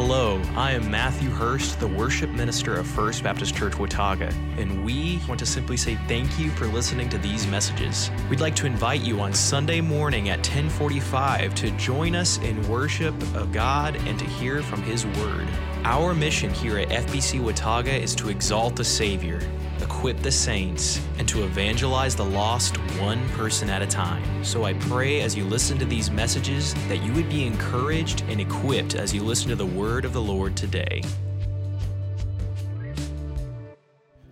Hello, I am Matthew Hurst, the worship minister of First Baptist Church Watauga, and we want to simply say thank you for listening to these messages. We'd like to invite you on Sunday morning at 1045 to join us in worship of God and to hear from His Word. Our mission here at FBC Watauga is to exalt the Savior, equip the saints, and to evangelize the lost one person at a time. So I pray as you listen to these messages that you would be encouraged and equipped as you listen to the word of the Lord today.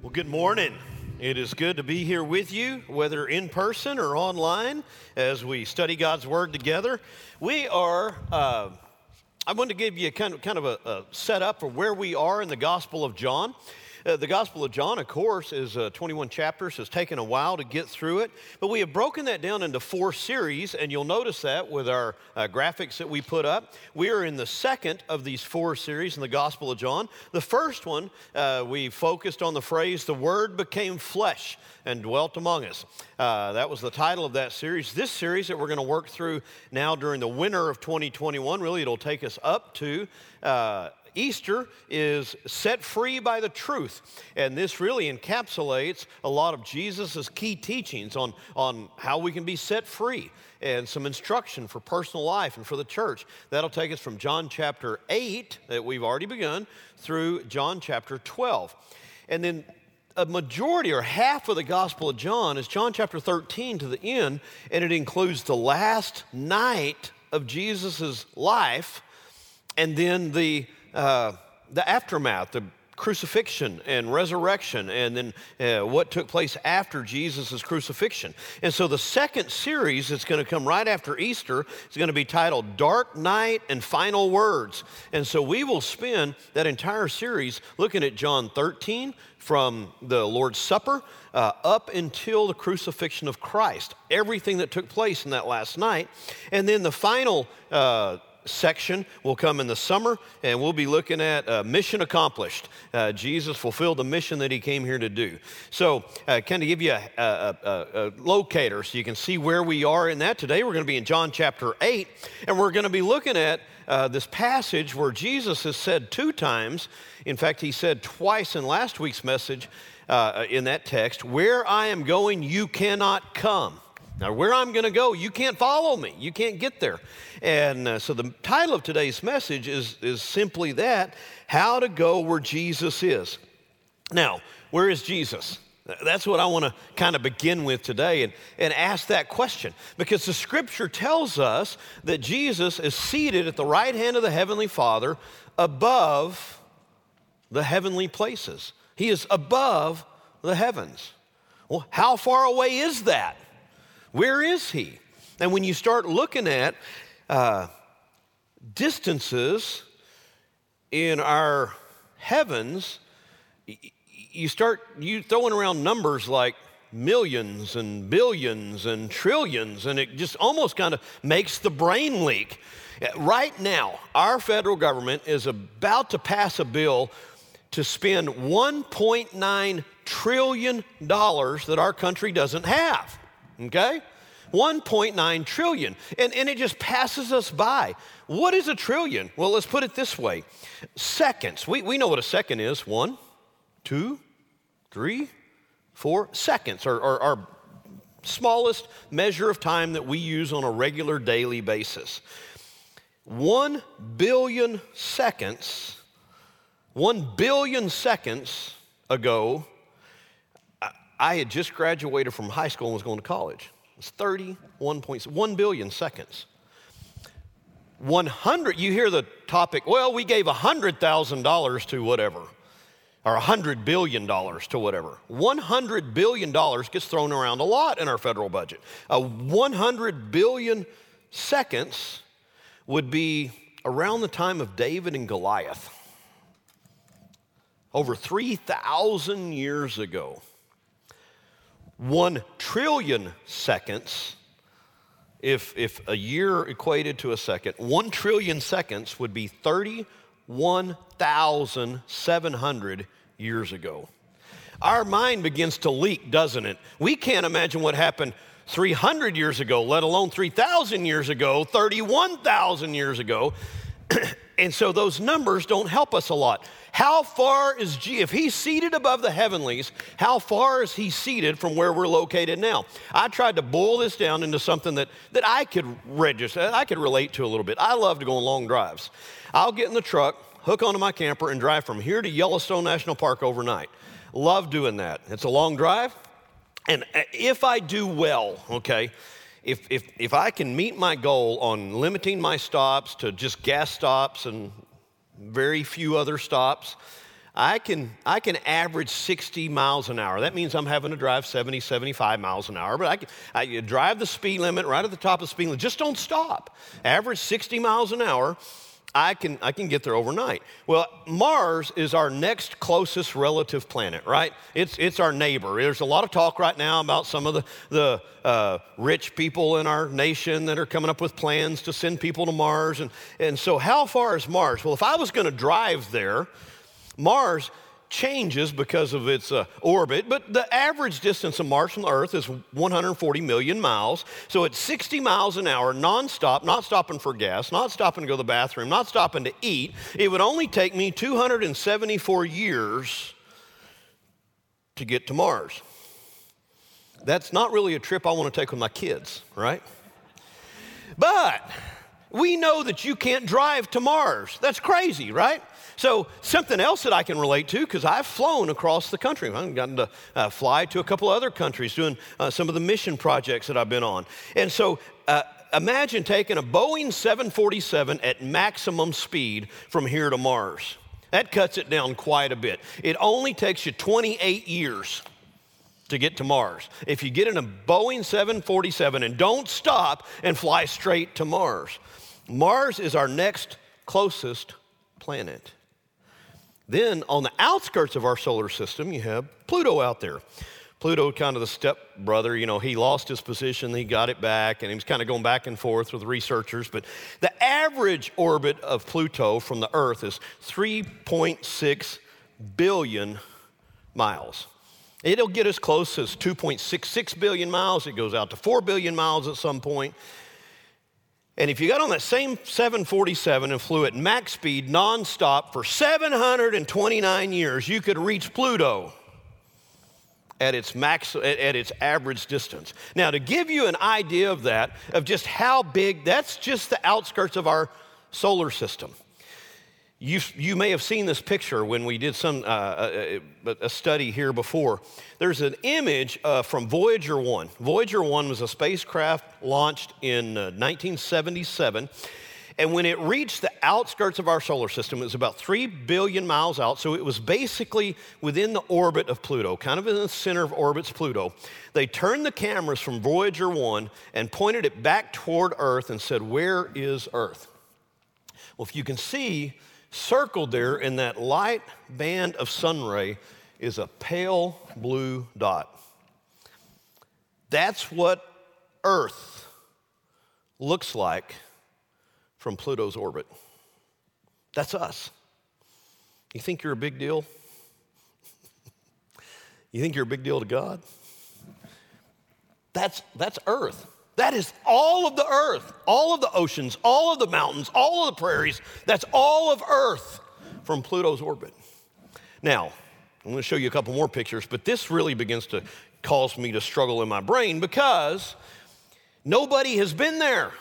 Well, good morning. It is good to be here with you, whether in person or online, as we study God's Word together. We are, uh, I want to give you kind of, kind of a, a setup for where we are in the Gospel of John. Uh, the Gospel of John, of course, is uh, 21 chapters. It's taken a while to get through it, but we have broken that down into four series, and you'll notice that with our uh, graphics that we put up. We are in the second of these four series in the Gospel of John. The first one, uh, we focused on the phrase, the Word became flesh and dwelt among us. Uh, that was the title of that series. This series that we're going to work through now during the winter of 2021, really, it'll take us up to Easter is set free by the truth. And this really encapsulates a lot of Jesus' key teachings on, on how we can be set free and some instruction for personal life and for the church. That'll take us from John chapter 8, that we've already begun, through John chapter 12. And then a majority or half of the Gospel of John is John chapter 13 to the end, and it includes the last night of Jesus' life and then the uh, the aftermath, the crucifixion and resurrection, and then uh, what took place after Jesus' crucifixion. And so the second series that's going to come right after Easter is going to be titled Dark Night and Final Words. And so we will spend that entire series looking at John 13 from the Lord's Supper uh, up until the crucifixion of Christ, everything that took place in that last night. And then the final uh, section will come in the summer, and we'll be looking at uh, mission accomplished. Uh, Jesus fulfilled the mission that he came here to do. So, uh, kind of give you a, a, a, a, locator so you can see where we are in that. Today, we're going to be in John chapter 8, and we're going to be looking at uh, this passage where Jesus has said two times, in fact, he said twice in last week's message uh, in that text, Where I am going, you cannot come. Now, where I'm going to go, you can't follow me. You can't get there. And uh, so the title of today's message is, is simply that How to Go Where Jesus Is. Now, where is Jesus? That's what I want to kind of begin with today and, and ask that question because the scripture tells us that Jesus is seated at the right hand of the Heavenly Father above the heavenly places. He is above the heavens. Well, how far away is that? Where is he? And when you start looking at uh, distances in our heavens, you start you throwing around numbers like millions and billions and trillions, and it just almost kind of makes the brain leak. Right now, our federal government is about to pass a bill to spend $1.9 trillion that our country doesn't have okay? 1.9 trillion. And, and it just passes us by. What is a trillion? Well, let's put it this way seconds. We, we know what a second is one, two, three, four seconds are our smallest measure of time that we use on a regular daily basis. One billion seconds, one billion seconds ago, I had just graduated from high school and was going to college. It was 31 points, 1 billion seconds. 100, you hear the topic, well, we gave $100,000 to whatever, or $100 billion to whatever. $100 billion gets thrown around a lot in our federal budget. A 100 billion seconds would be around the time of David and Goliath, over 3,000 years ago. 1 trillion seconds, if, if a year equated to a second, 1 trillion seconds would be 31,700 years ago. Our mind begins to leak, doesn't it? We can't imagine what happened 300 years ago, let alone 3,000 years ago, 31,000 years ago. and so those numbers don't help us a lot. How far is G, if he's seated above the heavenlies, how far is he seated from where we're located now? I tried to boil this down into something that, that I could register, I could relate to a little bit. I love to go on long drives. I'll get in the truck, hook onto my camper, and drive from here to Yellowstone National Park overnight. Love doing that. It's a long drive. And uh, if I do well, okay, if, if, if I can meet my goal on limiting my stops to just gas stops and very few other stops, I can, I can average 60 miles an hour. That means I'm having to drive 70, 75 miles an hour, but I can I drive the speed limit right at the top of the speed limit. Just don't stop. Average 60 miles an hour I can, I can get there overnight. Well, Mars is our next closest relative planet, right? It's, it's our neighbor. There's a lot of talk right now about some of the, the uh, rich people in our nation that are coming up with plans to send people to Mars. And, and so, how far is Mars? Well, if I was going to drive there, Mars changes because of its uh, orbit, but the average distance of Mars from the Earth is 140 million miles. So at 60 miles an hour, nonstop, not stopping for gas, not stopping to go to the bathroom, not stopping to eat, it would only take me 274 years to get to Mars. That's not really a trip I want to take with my kids, right? But we know that you can't drive to Mars. That's crazy, right? So, something else that I can relate to, because I've flown across the country. I've gotten to uh, fly to a couple other countries doing uh, some of the mission projects that I've been on. And so, uh, imagine taking a Boeing 747 at maximum speed from here to Mars. That cuts it down quite a bit. It only takes you 28 years to get to Mars. If you get in a Boeing 747 and don't stop and fly straight to Mars, Mars is our next closest planet. Then on the outskirts of our solar system, you have Pluto out there. Pluto, kind of the step brother, you know, he lost his position, he got it back, and he was kind of going back and forth with researchers. But the average orbit of Pluto from the Earth is 3.6 billion miles. It'll get as close as 2.66 billion miles. It goes out to 4 billion miles at some point. And if you got on that same 747 and flew at max speed nonstop for 729 years, you could reach Pluto at its max at, its average distance. Now, to give you an idea of that, of just how big, that's just the outskirts of our solar system. You, you may have seen this picture when we did some uh, a, uh, uh, a, study here before. There's an image uh, from Voyager 1. Voyager 1 was a spacecraft launched in uh, 1977. And when it reached the outskirts of our solar system, it was about 3 billion miles out. So it was basically within the orbit of Pluto, kind of in the center of orbit's Pluto. They turned the cameras from Voyager 1 and pointed it back toward Earth and said, Where is Earth? Well, if you can see, Circled there in that light band of sunray is a pale blue dot. That's what Earth looks like from Pluto's orbit. That's us. You think you're a big deal? you think you're a big deal to God? That's, that's Earth. That is all of the earth, all of the oceans, all of the mountains, all of the prairies. That's all of earth from Pluto's orbit. Now, I'm going to show you a couple more pictures, but this really begins to cause me to struggle in my brain because nobody has been there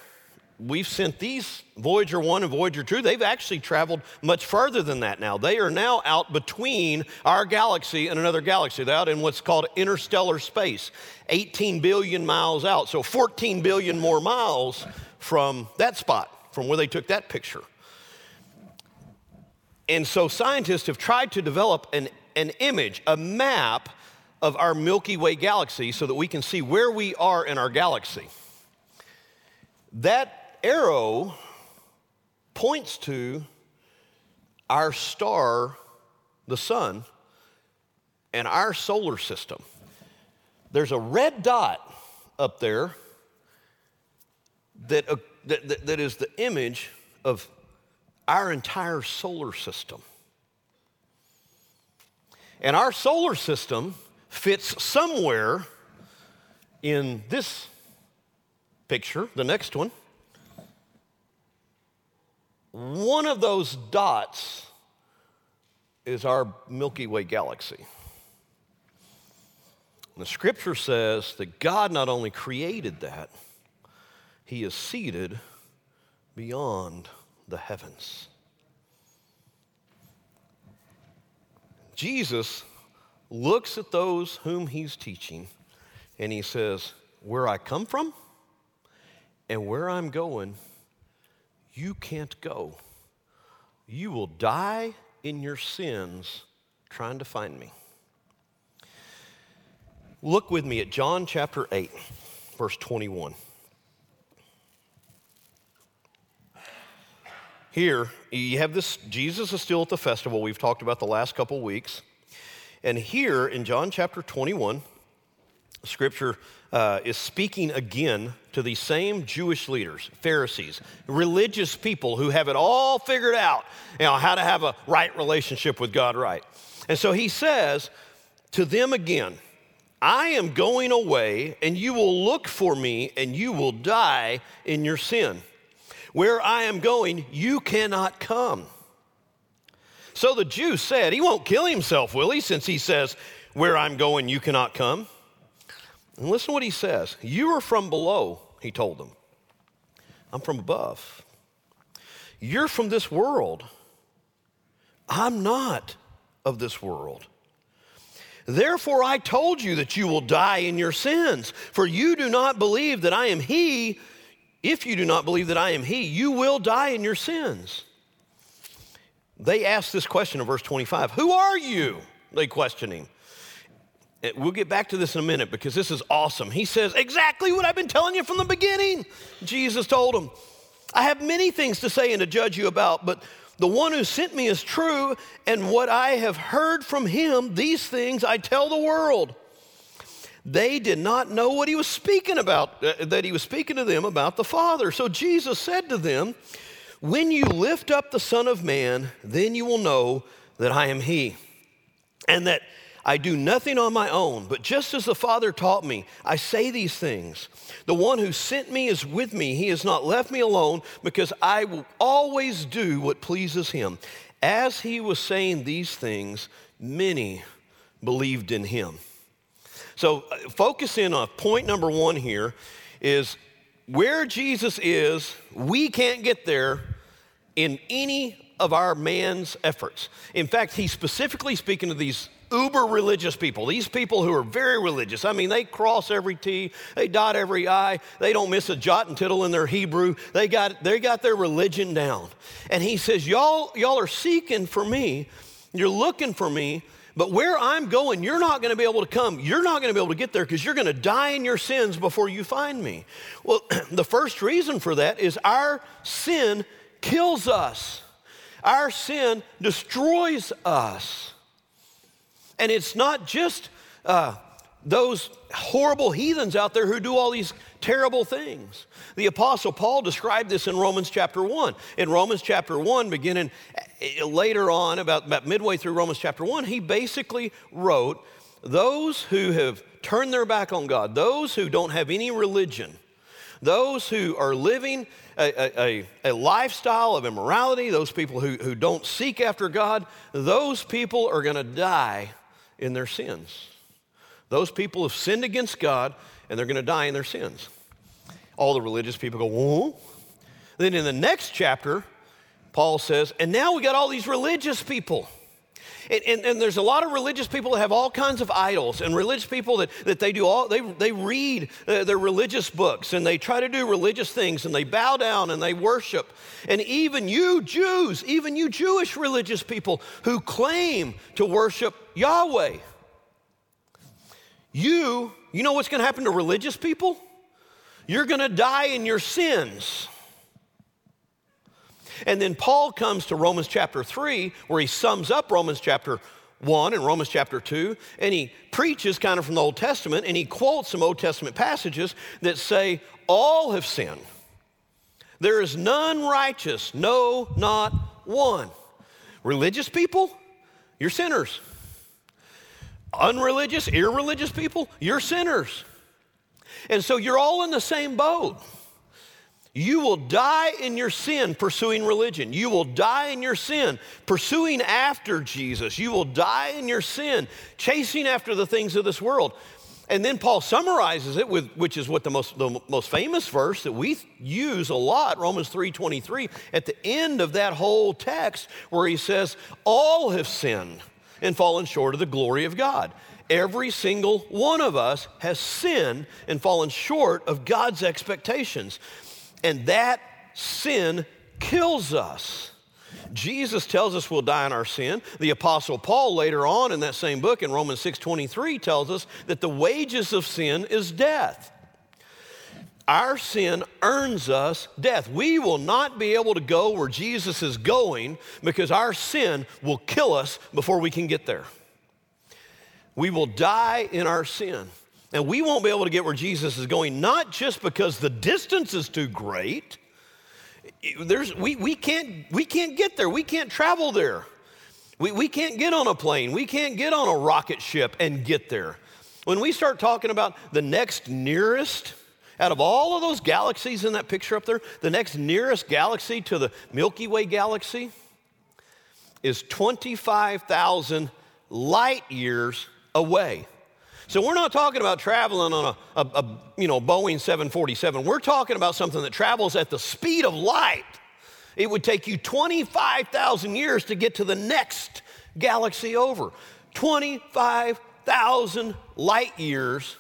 we've sent these Voyager 1 and Voyager 2, they've actually traveled much further than that now. They are now out between our galaxy and another galaxy. They're out in what's called interstellar space, 18 billion miles out. So 14 billion more miles from that spot, from where they took that picture. And so scientists have tried to develop an, an image, a map of our Milky Way galaxy so that we can see where we are in our galaxy. That arrow points to our star, the sun, and our solar system. There's a red dot up there that, uh, that, that, that is the image of our entire solar system. And our solar system fits somewhere in this picture, the next one one of those dots is our Milky Way galaxy. The scripture says that God not only created that, he is seated beyond the heavens. Jesus looks at those whom he's teaching and he says, Where I come from and where I'm going, you can't go. You will die in your sins trying to find me. Look with me at John chapter 8, verse 21. Here, you have this Jesus is still at the festival we've talked about the last couple weeks. And here in John chapter 21, scripture uh, is speaking again to these same Jewish leaders, Pharisees, religious people who have it all figured out, you know, how to have a right relationship with God right. And so he says to them again, I am going away, and you will look for me, and you will die in your sin. Where I am going, you cannot come. So the Jews said, He won't kill himself, will he? Since he says, Where I'm going, you cannot come. And listen to what he says. You are from below, he told them. I'm from above. You're from this world. I'm not of this world. Therefore, I told you that you will die in your sins, for you do not believe that I am He if you do not believe that I am He, you will die in your sins. They ask this question in verse 25 Who are you? They question him. We'll get back to this in a minute because this is awesome. He says, Exactly what I've been telling you from the beginning. Jesus told him, I have many things to say and to judge you about, but the one who sent me is true, and what I have heard from him, these things I tell the world they did not know what he was speaking about, uh, that he was speaking to them about the Father. So Jesus said to them, When you lift up the Son of Man, then you will know that I am he, and that I do nothing on my own, but just as the Father taught me, I say these things. The one who sent me is with me. He has not left me alone because I will always do what pleases him. As he was saying these things, many believed in him. So, uh, focus in on point number one here is where Jesus is, we can't get there in any of our man's efforts. In fact, he's specifically speaking to these uber religious people, these people who are very religious. I mean, they cross every T, they dot every I, they don't miss a jot and tittle in their Hebrew. They got, they got their religion down. And he says, Y'all, y'all are seeking for me, you're looking for me, but where I'm going, you're not going to be able to come. You're not going to be able to get there because you're going to die in your sins before you find me. Well, the first reason for that is our sin kills us, our sin destroys us. And it's not just uh, those horrible heathens out there who do all these terrible things. The Apostle Paul described this in Romans chapter 1. In Romans chapter 1, beginning eh, later on, about, about midway through Romans chapter 1, he basically wrote, Those who have turned their back on God, those who don't have any religion, those who are living a, a, a, lifestyle of immorality, those people who, who don't seek after God, those people are going to die in their sins. Those people have sinned against God and they're going to die in their sins. All the religious people go, whoa. Then in the next chapter, Paul says, and now we got all these religious people. And, and, and, there's a lot of religious people that have all kinds of idols, and religious people that, that they do all, they, they read uh, their religious books and they try to do religious things and they bow down and they worship. And even you Jews, even you Jewish religious people who claim to worship Yahweh, you, you know what's going to happen to religious people? You're going to die in your sins. And then Paul comes to Romans chapter 3, where he sums up Romans chapter 1 and Romans chapter 2, and he preaches kind of from the Old Testament, and he quotes some Old Testament passages that say, All have sinned. There is none righteous, no, not one. Religious people, you're sinners unreligious, irreligious people, you're sinners. And so you're all in the same boat. You will die in your sin pursuing religion. You will die in your sin pursuing after Jesus. You will die in your sin chasing after the things of this world. And then Paul summarizes it with, which is what the most, the most famous verse that we use a lot, Romans 3.23, at the end of that whole text where he says, all have sinned and fallen short of the glory of God. Every single one of us has sinned and fallen short of God's expectations. And that sin kills us. Jesus tells us we'll die in our sin. The apostle Paul later on in that same book in Romans 6:23 tells us that the wages of sin is death. Our sin earns us death. We will not be able to go where Jesus is going because our sin will kill us before we can get there. We will die in our sin. And we won't be able to get where Jesus is going, not just because the distance is too great, there's, we, we, can't, we can't get there. We can't travel there. We, we can't get on a plane. We can't get on a rocket ship and get there. When we start talking about the next nearest, out of all of those galaxies in that picture up there, the next nearest galaxy to the Milky Way galaxy is 25,000 light years away. So we're not talking about traveling on a, a, a, you know, Boeing 747. We're talking about something that travels at the speed of light. It would take you 25,000 years to get to the next galaxy over. 25,000 light years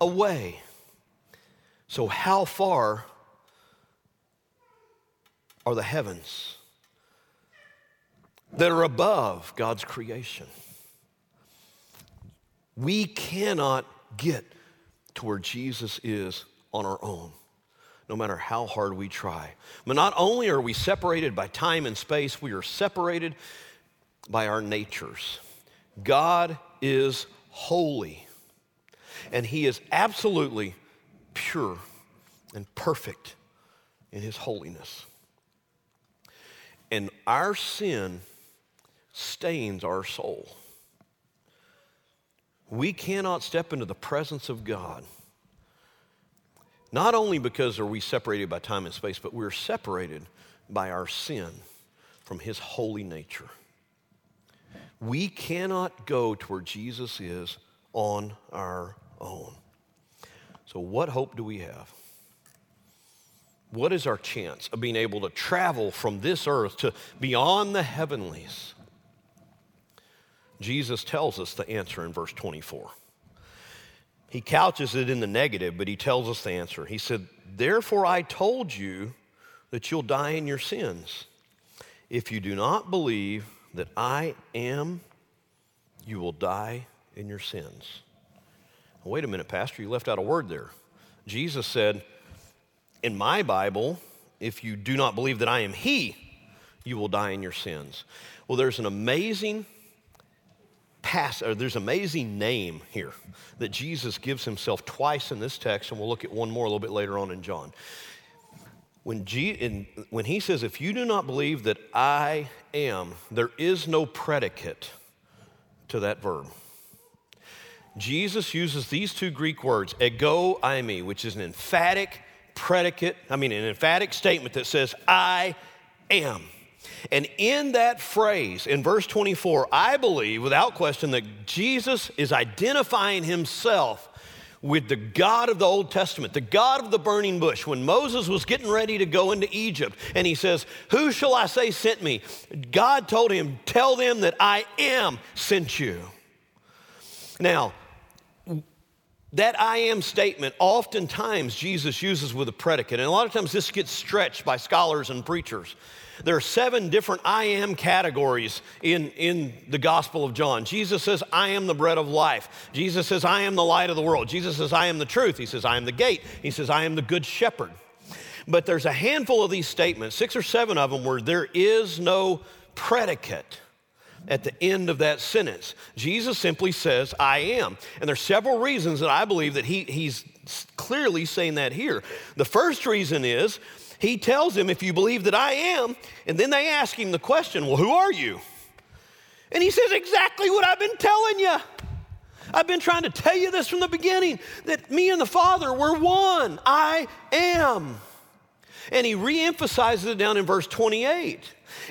away. So, how far are the heavens that are above God's creation? We cannot get to where Jesus is on our own, no matter how hard we try. But not only are we separated by time and space, we are separated by our natures. God is holy, and He is absolutely pure and perfect in His holiness. And our sin stains our soul we cannot step into the presence of God. Not only because are we separated by time and space, but we're separated by our sin from his holy nature. We cannot go to where Jesus is on our own. So, what hope do we have? What is our chance of being able to travel from this earth to beyond the heavenlies? Jesus tells us the answer in verse 24. He couches it in the negative, but he tells us the answer. He said, Therefore I told you that you'll die in your sins. If you do not believe that I am, you will die in your sins. Wait a minute, Pastor, you left out a word there. Jesus said, In my Bible, if you do not believe that I am He, you will die in your sins. Well, there's an amazing pass, or there's amazing name here that Jesus gives himself twice in this text, and we'll look at one more a little bit later on in John. When, G, when he says, If you do not believe that I am, there is no predicate to that verb. Jesus uses these two Greek words, ego eimi, which is an emphatic predicate, I mean, an emphatic statement that says, I am. And in that phrase, in verse 24, I believe without question that Jesus is identifying himself with the God of the Old Testament, the God of the burning bush. When Moses was getting ready to go into Egypt, and he says, Who shall I say sent me? God told him, Tell them that I am sent you. Now, that I am statement, oftentimes Jesus uses with a predicate, and a lot of times this gets stretched by scholars and preachers. There are seven different I am categories in, in the Gospel of John. Jesus says, I am the bread of life. Jesus says, I am the light of the world. Jesus says, I am the truth. He says, I am the gate. He says, I am the good shepherd. But there's a handful of these statements, six or seven of them, where there is no predicate at the end of that sentence. Jesus simply says, I am. And there's several reasons that I believe that he, he's clearly saying that here. The first reason is he tells him, If you believe that I am, and then they ask him the question, Well, who are you? And he says, Exactly what I've been telling you. I've been trying to tell you this from the beginning that me and the Father were one. I am. And he reemphasizes it down in verse 28.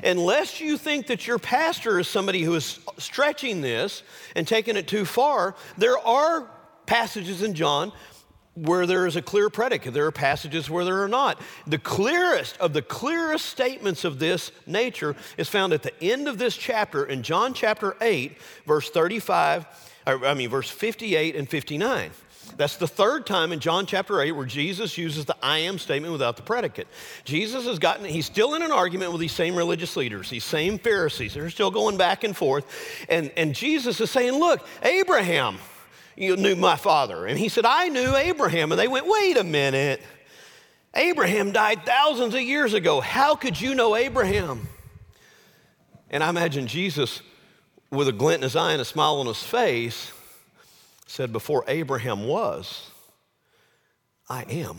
Unless you think that your pastor is somebody who is stretching this and taking it too far, there are passages in John where there is a clear predicate. There are passages where there are not. The clearest of the clearest statements of this nature is found at the end of this chapter in John chapter 8, verse 35, or, I mean, verse 58 and 59. That's the third time in John chapter 8 where Jesus uses the I am statement without the predicate. Jesus has gotten, he's still in an argument with these same religious leaders, these same Pharisees. They're still going back and forth. And, and Jesus is saying, Look, Abraham, you knew my father. And he said, I knew Abraham. And they went, wait a minute. Abraham died thousands of years ago. How could you know Abraham? And I imagine Jesus, with a glint in his eye and a smile on his face, said, Before Abraham was, I am.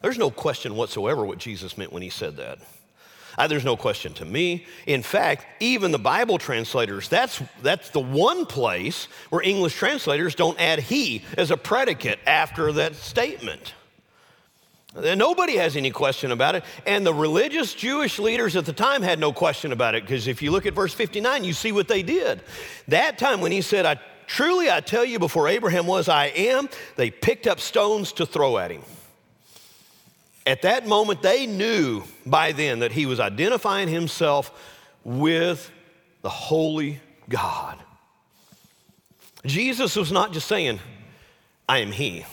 There's no question whatsoever what Jesus meant when he said that. Uh, there's no question to me. In fact, even the Bible translators, that's, that's the one place where English translators don't add he as a predicate after that statement. Nobody has any question about it. And the religious Jewish leaders at the time had no question about it because if you look at verse 59, you see what they did. That time when he said, I, Truly I tell you, before Abraham was, I am, they picked up stones to throw at him. At that moment, they knew by then that he was identifying himself with the holy God. Jesus was not just saying, I am he,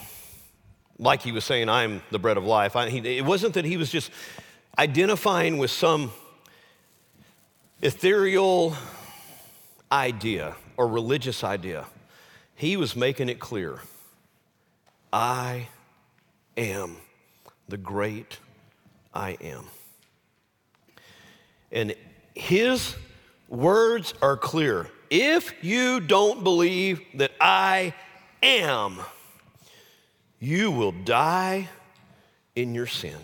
like he was saying, I am the bread of life. I, he, it wasn't that he was just identifying with some ethereal idea or religious idea. He was making it clear I am the great I am. And his words are clear. If you don't believe that I am, you will die in your sin.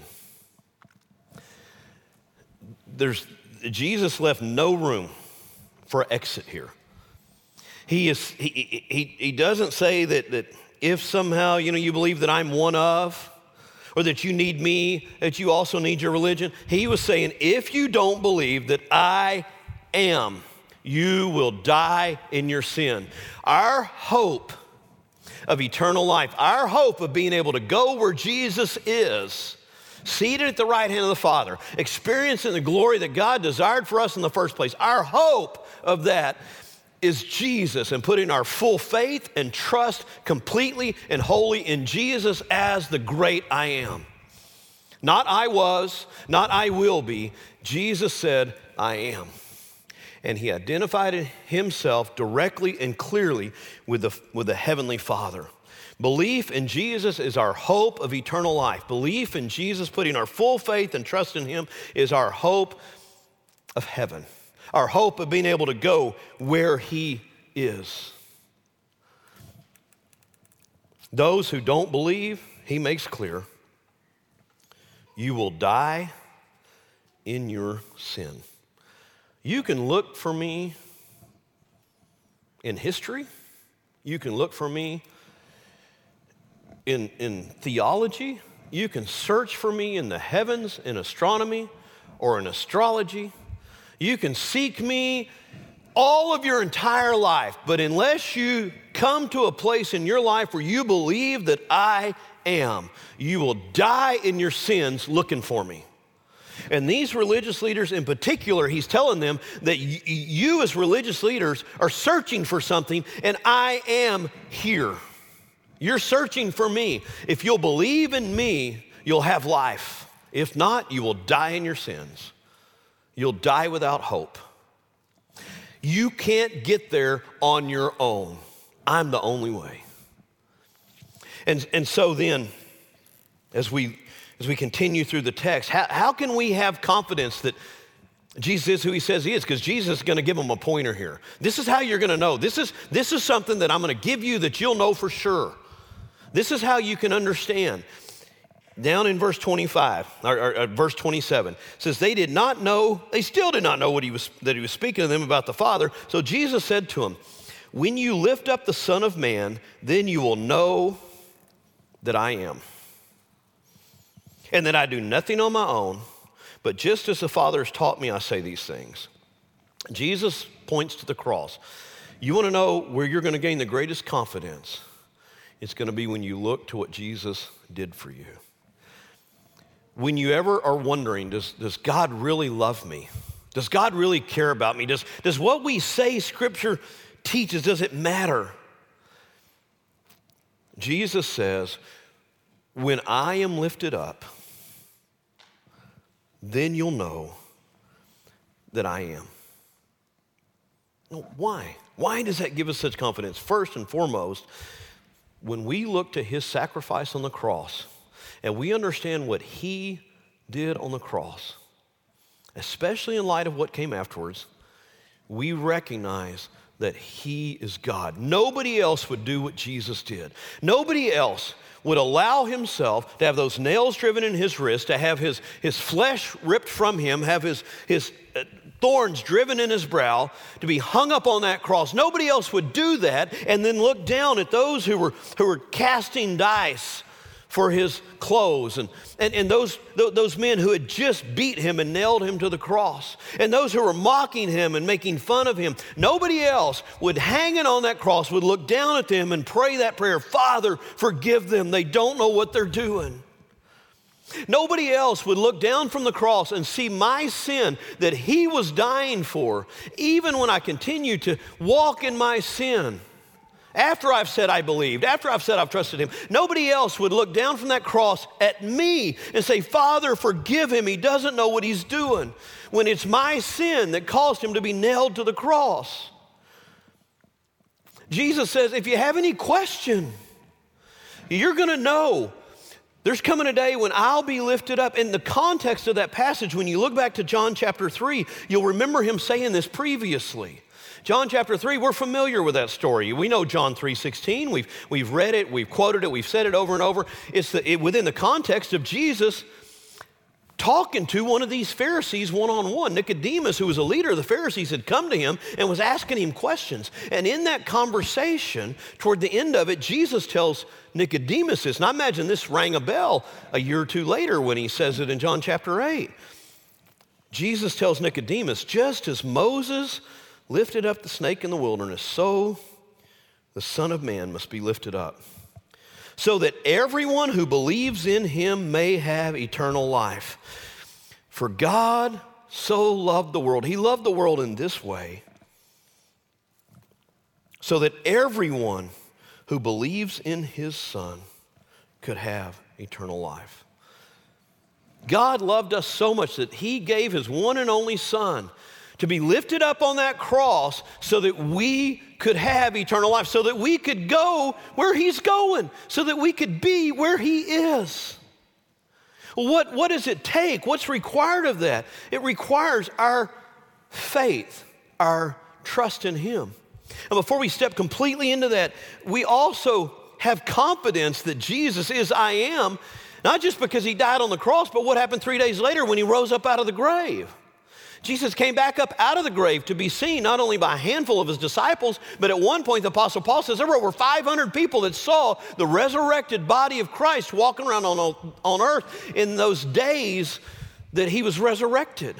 There's, Jesus left no room for exit here. He, is, he, he, he doesn't say that, that if somehow you, know, you believe that I'm one of, or that you need me, that you also need your religion. He was saying, if you don't believe that I am, you will die in your sin. Our hope of eternal life, our hope of being able to go where Jesus is, seated at the right hand of the Father, experiencing the glory that God desired for us in the first place, our hope of that is Jesus and putting our full faith and trust completely and wholly in Jesus as the great I am. Not I was, not I will be. Jesus said, I am. And he identified himself directly and clearly with the, with the Heavenly Father. Belief in Jesus is our hope of eternal life. Belief in Jesus, putting our full faith and trust in him, is our hope of heaven our hope of being able to go where He is. Those who don't believe, He makes clear, you will die in your sin. You can look for me in history, you can look for me in, in theology, you can search for me in the heavens, in astronomy, or in astrology. You can seek me all of your entire life, but unless you come to a place in your life where you believe that I am, you will die in your sins looking for me. And these religious leaders in particular, he's telling them that y- you, as religious leaders, are searching for something, and I am here. You're searching for me. If you'll believe in me, you'll have life. If not, you will die in your sins. You'll die without hope. You can't get there on your own. I'm the only way. And, and so then, as we, as we continue through the text, how, how can we have confidence that Jesus is who he says he is? Because Jesus is going to give them a pointer here. This is how you're going to know. This is, this is something that I'm going to give you that you'll know for sure. This is how you can understand down in verse 25 or, or, or, verse 27 says they did not know they still did not know what he was that he was speaking to them about the father so jesus said to them when you lift up the son of man then you will know that i am and that I do nothing on my own, but just as the Father has taught me, I say these things. Jesus points to the cross. You want to know where you're going to gain the greatest confidence? It's going to be when you look to what Jesus did for you. When you ever are wondering, does, does God really love me? Does God really care about me? Does, does what we say Scripture teaches, does it matter? Jesus says, when I am lifted up, then you'll know that I am. Why? Why does that give us such confidence? First and foremost, when we look to his sacrifice on the cross and we understand what he did on the cross, especially in light of what came afterwards, we recognize that he is God. Nobody else would do what Jesus did. Nobody else would allow himself to have those nails driven in his wrist, to have his, his flesh ripped from him, have his, his uh, thorns driven in his brow, to be hung up on that cross. Nobody else would do that and then look down at those who were, who were casting dice for his clothes, and, and, and those, those men who had just beat him and nailed him to the cross, and those who were mocking him and making fun of him. Nobody else would hanging on that cross would look down at them and pray that prayer Father, forgive them. They don't know what they're doing. Nobody else would look down from the cross and see my sin that he was dying for, even when I continue to walk in my sin after I've said I believed, after I've said I've trusted him, nobody else would look down from that cross at me and say, Father, forgive him. He doesn't know what he's doing. When it's my sin that caused him to be nailed to the cross. Jesus says, if you have any question, you're going to know there's coming a day when I'll be lifted up. In the context of that passage, when you look back to John chapter 3, you'll remember him saying this previously. John chapter 3, we're familiar with that story. We know John 3:16. We've, we've read it, we've quoted it, we've said it over and over. It's the, it, within the context of Jesus talking to one of these Pharisees one on one. Nicodemus, who was a leader of the Pharisees, had come to him and was asking him questions. And in that conversation, toward the end of it, Jesus tells Nicodemus this. And I imagine this rang a bell a year or two later when he says it in John chapter 8. Jesus tells Nicodemus, just as Moses lifted up the snake in the wilderness, so the Son of Man must be lifted up, so that everyone who believes in him may have eternal life. For God so loved the world, he loved the world in this way, so that everyone who believes in his Son could have eternal life. God loved us so much that he gave his one and only Son to be lifted up on that cross so that we could have eternal life, so that we could go where He's going, so that we could be where He is. What, what does it take? What's required of that? It requires our faith, our trust in Him. And before we step completely into that, we also have confidence that Jesus is I am, not just because He died on the cross, but what happened three days later when He rose up out of the grave. Jesus came back up out of the grave to be seen not only by a handful of his disciples, but at one point, the Apostle Paul says there were over 500 people that saw the resurrected body of Christ walking around on, on earth in those days that he was resurrected.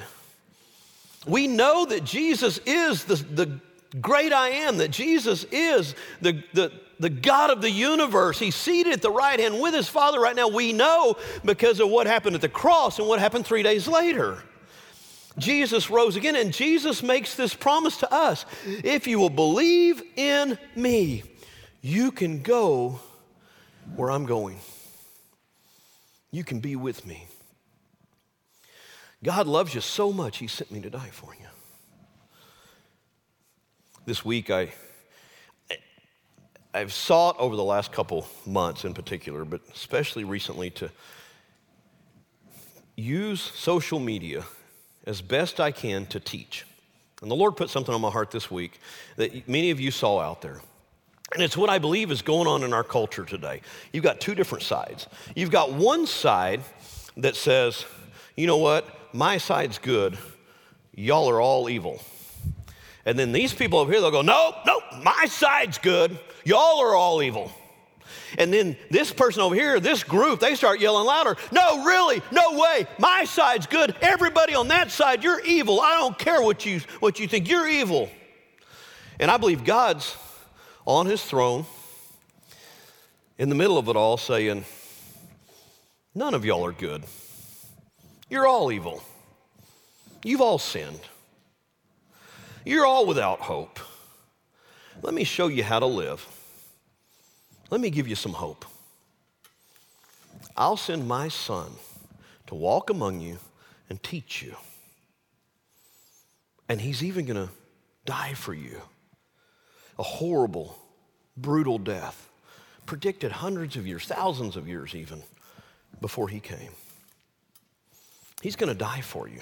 We know that Jesus is the, the great I am, that Jesus is the, the, the God of the universe. He's seated at the right hand with his Father right now. We know because of what happened at the cross and what happened three days later. Jesus rose again, and Jesus makes this promise to us if you will believe in me, you can go where I'm going. You can be with me. God loves you so much, He sent me to die for you. This week, I, I've sought over the last couple months in particular, but especially recently, to use social media as best I can to teach. And the Lord put something on my heart this week that many of you saw out there. And it's what I believe is going on in our culture today. You've got two different sides. You've got one side that says, you know what, my side's good, y'all are all evil. And then these people over here, they'll go, no, nope, my side's good, y'all are all evil. And then this person over here, this group, they start yelling louder. No, really, no way. My side's good. Everybody on that side, you're evil. I don't care what you, what you think. You're evil. And I believe God's on his throne in the middle of it all saying, None of y'all are good. You're all evil. You've all sinned. You're all without hope. Let me show you how to live. Let me give you some hope. I'll send my son to walk among you and teach you. And he's even going to die for you. A horrible, brutal death, predicted hundreds of years, thousands of years even, before he came. He's going to die for you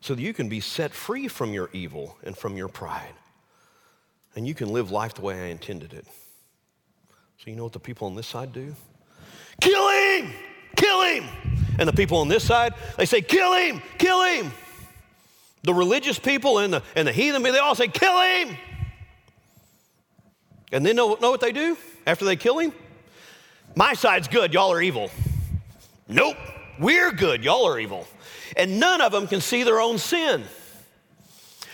so that you can be set free from your evil and from your pride. And you can live life the way I intended it. So, you know what the people on this side do? Kill him! Kill him! And the people on this side, they say, Kill him! Kill him! The religious people and the, and the heathen, they all say, Kill him! And then know, know what they do after they kill him? My side's good, y'all are evil. Nope, we're good, y'all are evil. And none of them can see their own sin.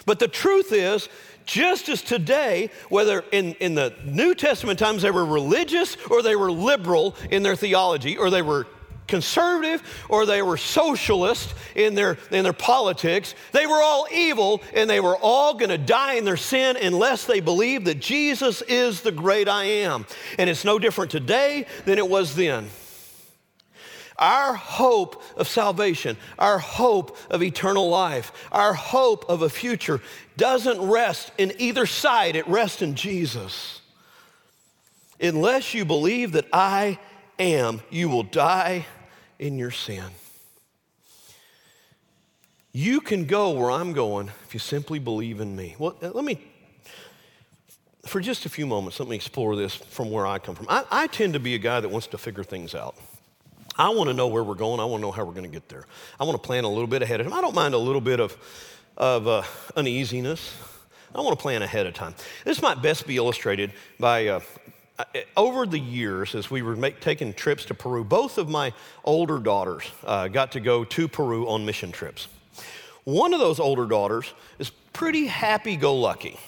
But the truth is, just as today, whether in, in the New Testament times they were religious or they were liberal in their theology or they were conservative or they were socialist in their, in their politics, they were all evil and they were all going to die in their sin unless they believed that Jesus is the great I am. And it's no different today than it was then. Our hope of salvation, our hope of eternal life, our hope of a future doesn't rest in either side, it rests in Jesus. Unless you believe that I am, you will die in your sin. You can go where I'm going if you simply believe in me. Well, uh, let me, for just a few moments, let me explore this from where I come from. I, I tend to be a guy that wants to figure things out. I want to know where we're going. I want to know how we're going to get there. I want to plan a little bit ahead of time. I don't mind a little bit of, of uh, uneasiness. I want to plan ahead of time. This might best be illustrated by uh, uh over the years as we were make, taking trips to Peru. Both of my older daughters uh, got to go to Peru on mission trips. One of those older daughters is pretty happy go lucky.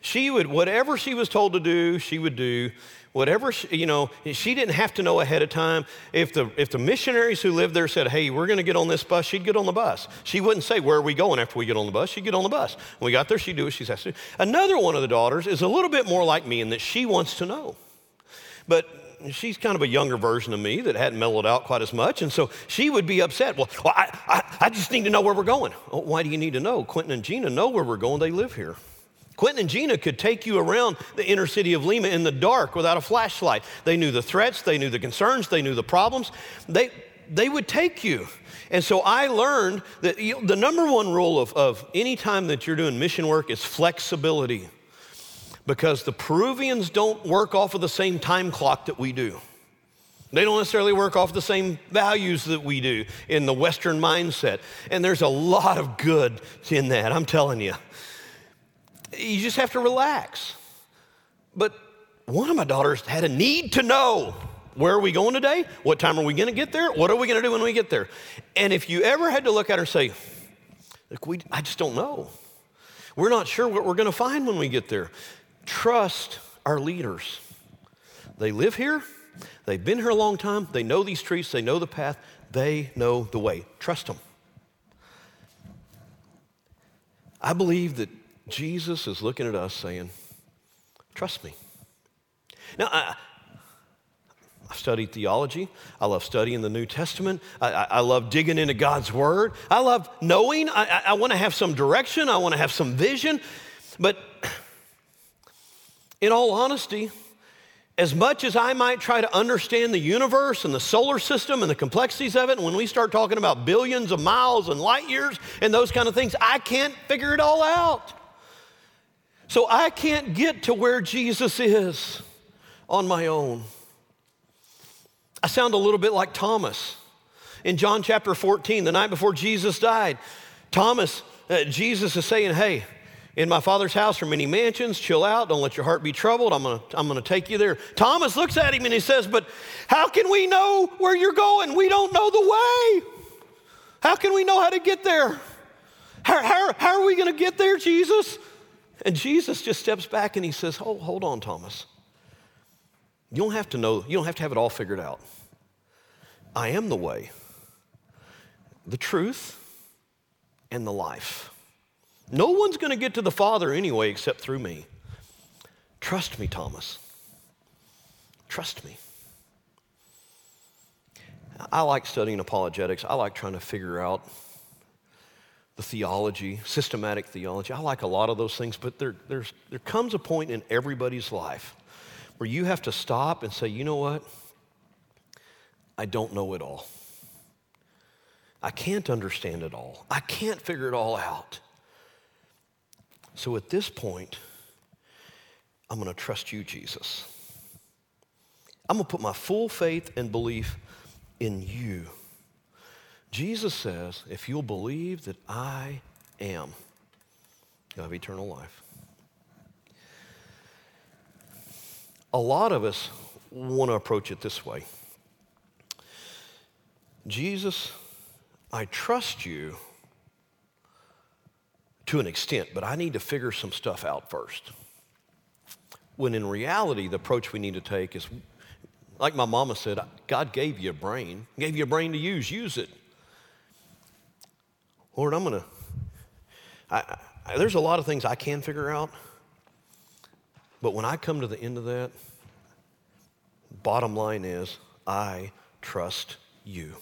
She would, whatever she was told to do, she would do whatever, she, you know, she didn't have to know ahead of time. If the, if the missionaries who lived there said, hey, we're going to get on this bus, she'd get on the bus. She wouldn't say, where are we going after we get on the bus? She'd get on the bus. When we got there, she'd do what she's asked to do. Another one of the daughters is a little bit more like me in that she wants to know. But she's kind of a younger version of me that hadn't mellowed out quite as much. And so she would be upset. Well, well I, I, I just need to know where we're going. Oh, why do you need to know? Quentin and Gina know where we're going. They live here. Quentin and Gina could take you around the inner city of Lima in the dark without a flashlight. They knew the threats, they knew the concerns, they knew the problems. They, they would take you. And so I learned that you the number one rule of, of any time that you're doing mission work is flexibility. Because the Peruvians don't work off of the same time clock that we do. They don't necessarily work off the same values that we do in the Western mindset. And there's a lot of good in that, I'm telling you. You just have to relax. But one of my daughters had a need to know where are we going today? What time are we going to get there? What are we going to do when we get there? And if you ever had to look at her and say, Look, we, I just don't know. We're not sure what we're going to find when we get there. Trust our leaders. They live here, they've been here a long time, they know these streets, they know the path, they know the way. Trust them. I believe that Jesus is looking at us saying, Trust me. Now, I, I've studied theology. I love studying the New Testament. I, I, I love digging into God's Word. I love knowing. I, I want to have some direction. I want to have some vision. But in all honesty, as much as I might try to understand the universe and the solar system and the complexities of it, and when we start talking about billions of miles and light years and those kind of things, I can't figure it all out. So I can't get to where Jesus is on my own. I sound a little bit like Thomas. In John chapter 14, the night before Jesus died, Thomas, uh, Jesus is saying, Hey, In my father's house are many mansions. Chill out. Don't let your heart be troubled. I'm going to I'm to take you there. Thomas looks at him and he says, But how can we know where you're going? We don't know the way. How can we know how to get there? How, how, how are we going to get there, Jesus? And Jesus just steps back and he says, Oh, hold on, Thomas. You don't have to know, you don't have to have it all figured out. I am the way, the truth, and the life. No one's going to get to the Father anyway except through me. Trust me, Thomas. Trust me. I like studying apologetics. I like trying to figure out the theology, systematic theology. I like a lot of those things, but there, there comes a point in everybody's life where you have to stop and say, you know what? I don't know it all. I can't understand it all. I can't figure it all out. So at this point, I'm going to trust you, Jesus. I'm going to put my full faith and belief in you. Jesus says, if you'll believe that I am, you'll have eternal life. A lot of us want to approach it this way Jesus, I trust you to an extent, but I need to figure some stuff out first. When in reality, the approach we need to take is like my mama said, God gave you a brain, gave you a brain to use, use it. Lord, I'm going to, there's a lot of things I can figure out, but when I come to the end of that, bottom line is, I trust you.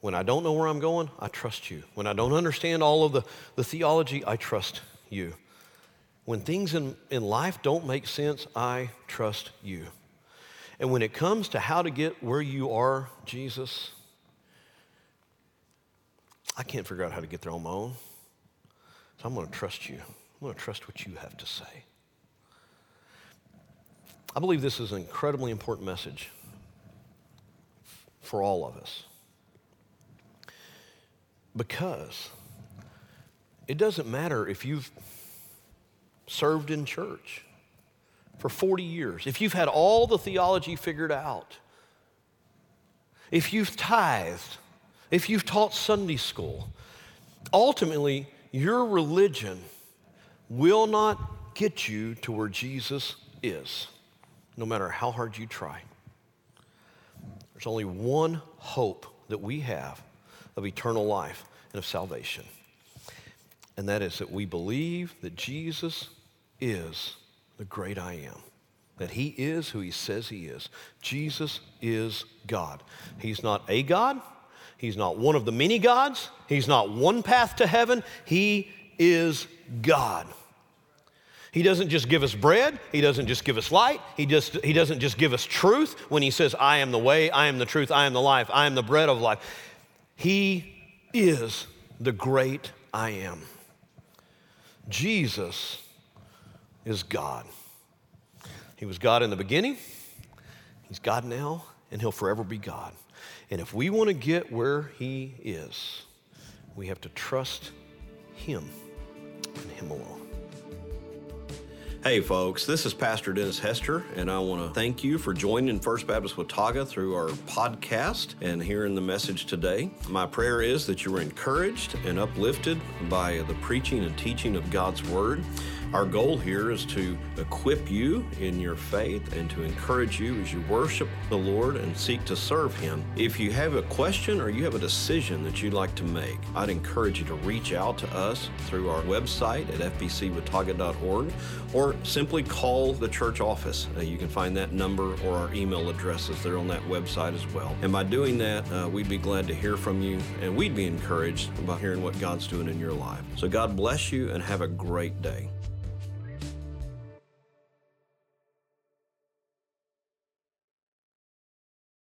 When I don't know where I'm going, I trust you. When I don't understand all of the, the theology, I trust you. When things in, in life don't make sense, I trust you. And when it comes to how to get where you are, Jesus, I can't figure out how to get there on my own. So I'm going to trust you. I'm going to trust what you have to say. I believe this is an incredibly important message for all of us. Because it doesn't matter if you've served in church for 40 years, if you've had all the theology figured out, if you've tithed, if you've taught Sunday school, ultimately, your religion will not get you to where Jesus is, no matter how hard you try. There's only one hope that we have of eternal life and of salvation, and that is that we believe that Jesus is the great I am that he is who he says he is. Jesus is God. He's not a God, He's not one of the many gods. He's not one path to heaven. He is God. He doesn't just give us bread. He doesn't just give us light. He, just, he doesn't just give us truth when he says, I am the way, I am the truth, I am the life, I am the bread of life. He is the great I am. Jesus is God. He was God in the beginning, He's God now, and He'll forever be God. And if we want to get where He is, we have to trust Him and Him alone. Hey, folks, this is Pastor Dennis Hester, and I want to thank you for joining First Baptist Watauga through our podcast and hearing the message today. My prayer is that you were encouraged and uplifted by the preaching and teaching of God's Word. Our goal here is to equip you in your faith and to encourage you as you worship the Lord and seek to serve Him. If you have a question or you have a decision that you'd like to make, I'd encourage you to reach out to us through our website at fbcwatauga.org or simply call the church office. Uh, you can find that number or our email addresses. They're on that website as well. And by doing that, uh, we'd be glad to hear from you and we'd be encouraged about hearing what God's doing in your life. So God bless you and have a great day.